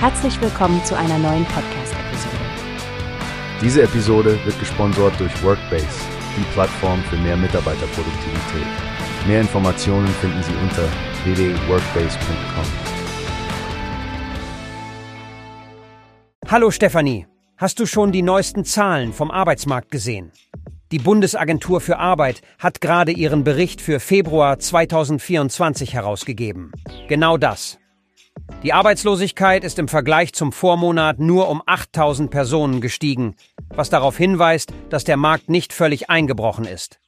Herzlich willkommen zu einer neuen Podcast-Episode. Diese Episode wird gesponsert durch Workbase, die Plattform für mehr Mitarbeiterproduktivität. Mehr Informationen finden Sie unter www.workbase.com. Hallo Stefanie, hast du schon die neuesten Zahlen vom Arbeitsmarkt gesehen? Die Bundesagentur für Arbeit hat gerade ihren Bericht für Februar 2024 herausgegeben. Genau das. Die Arbeitslosigkeit ist im Vergleich zum Vormonat nur um 8000 Personen gestiegen, was darauf hinweist, dass der Markt nicht völlig eingebrochen ist.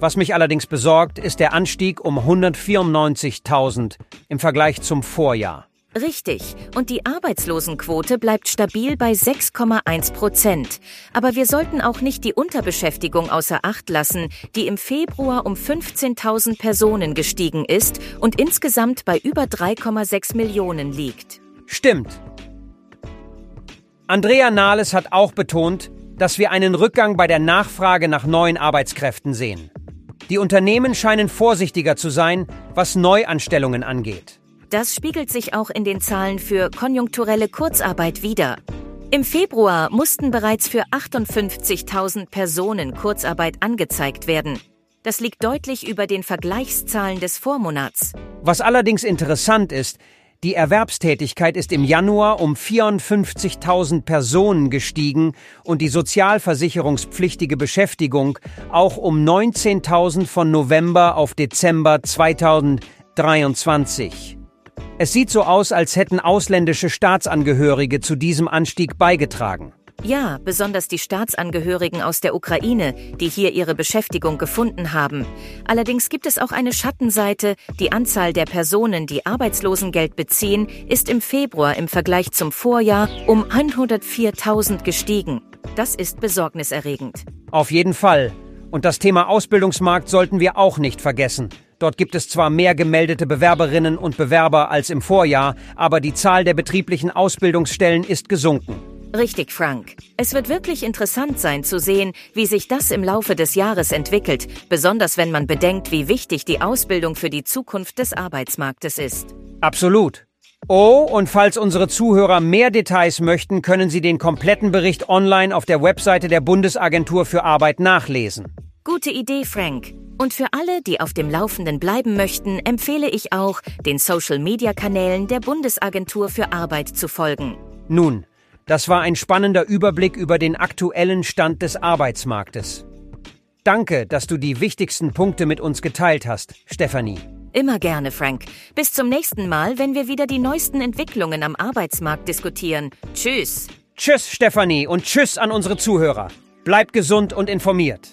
Was mich allerdings besorgt, ist der Anstieg um 194.000 im Vergleich zum Vorjahr. Richtig. Und die Arbeitslosenquote bleibt stabil bei 6,1 Prozent. Aber wir sollten auch nicht die Unterbeschäftigung außer Acht lassen, die im Februar um 15.000 Personen gestiegen ist und insgesamt bei über 3,6 Millionen liegt. Stimmt. Andrea Nahles hat auch betont, dass wir einen Rückgang bei der Nachfrage nach neuen Arbeitskräften sehen. Die Unternehmen scheinen vorsichtiger zu sein, was Neuanstellungen angeht. Das spiegelt sich auch in den Zahlen für konjunkturelle Kurzarbeit wider. Im Februar mussten bereits für 58.000 Personen Kurzarbeit angezeigt werden. Das liegt deutlich über den Vergleichszahlen des Vormonats. Was allerdings interessant ist, die Erwerbstätigkeit ist im Januar um 54.000 Personen gestiegen und die sozialversicherungspflichtige Beschäftigung auch um 19.000 von November auf Dezember 2023. Es sieht so aus, als hätten ausländische Staatsangehörige zu diesem Anstieg beigetragen. Ja, besonders die Staatsangehörigen aus der Ukraine, die hier ihre Beschäftigung gefunden haben. Allerdings gibt es auch eine Schattenseite. Die Anzahl der Personen, die Arbeitslosengeld beziehen, ist im Februar im Vergleich zum Vorjahr um 104.000 gestiegen. Das ist besorgniserregend. Auf jeden Fall. Und das Thema Ausbildungsmarkt sollten wir auch nicht vergessen. Dort gibt es zwar mehr gemeldete Bewerberinnen und Bewerber als im Vorjahr, aber die Zahl der betrieblichen Ausbildungsstellen ist gesunken. Richtig, Frank. Es wird wirklich interessant sein zu sehen, wie sich das im Laufe des Jahres entwickelt, besonders wenn man bedenkt, wie wichtig die Ausbildung für die Zukunft des Arbeitsmarktes ist. Absolut. Oh, und falls unsere Zuhörer mehr Details möchten, können Sie den kompletten Bericht online auf der Webseite der Bundesagentur für Arbeit nachlesen. Gute Idee, Frank. Und für alle, die auf dem Laufenden bleiben möchten, empfehle ich auch, den Social-Media-Kanälen der Bundesagentur für Arbeit zu folgen. Nun, das war ein spannender Überblick über den aktuellen Stand des Arbeitsmarktes. Danke, dass du die wichtigsten Punkte mit uns geteilt hast, Stefanie. Immer gerne, Frank. Bis zum nächsten Mal, wenn wir wieder die neuesten Entwicklungen am Arbeitsmarkt diskutieren. Tschüss. Tschüss, Stefanie, und tschüss an unsere Zuhörer. Bleibt gesund und informiert.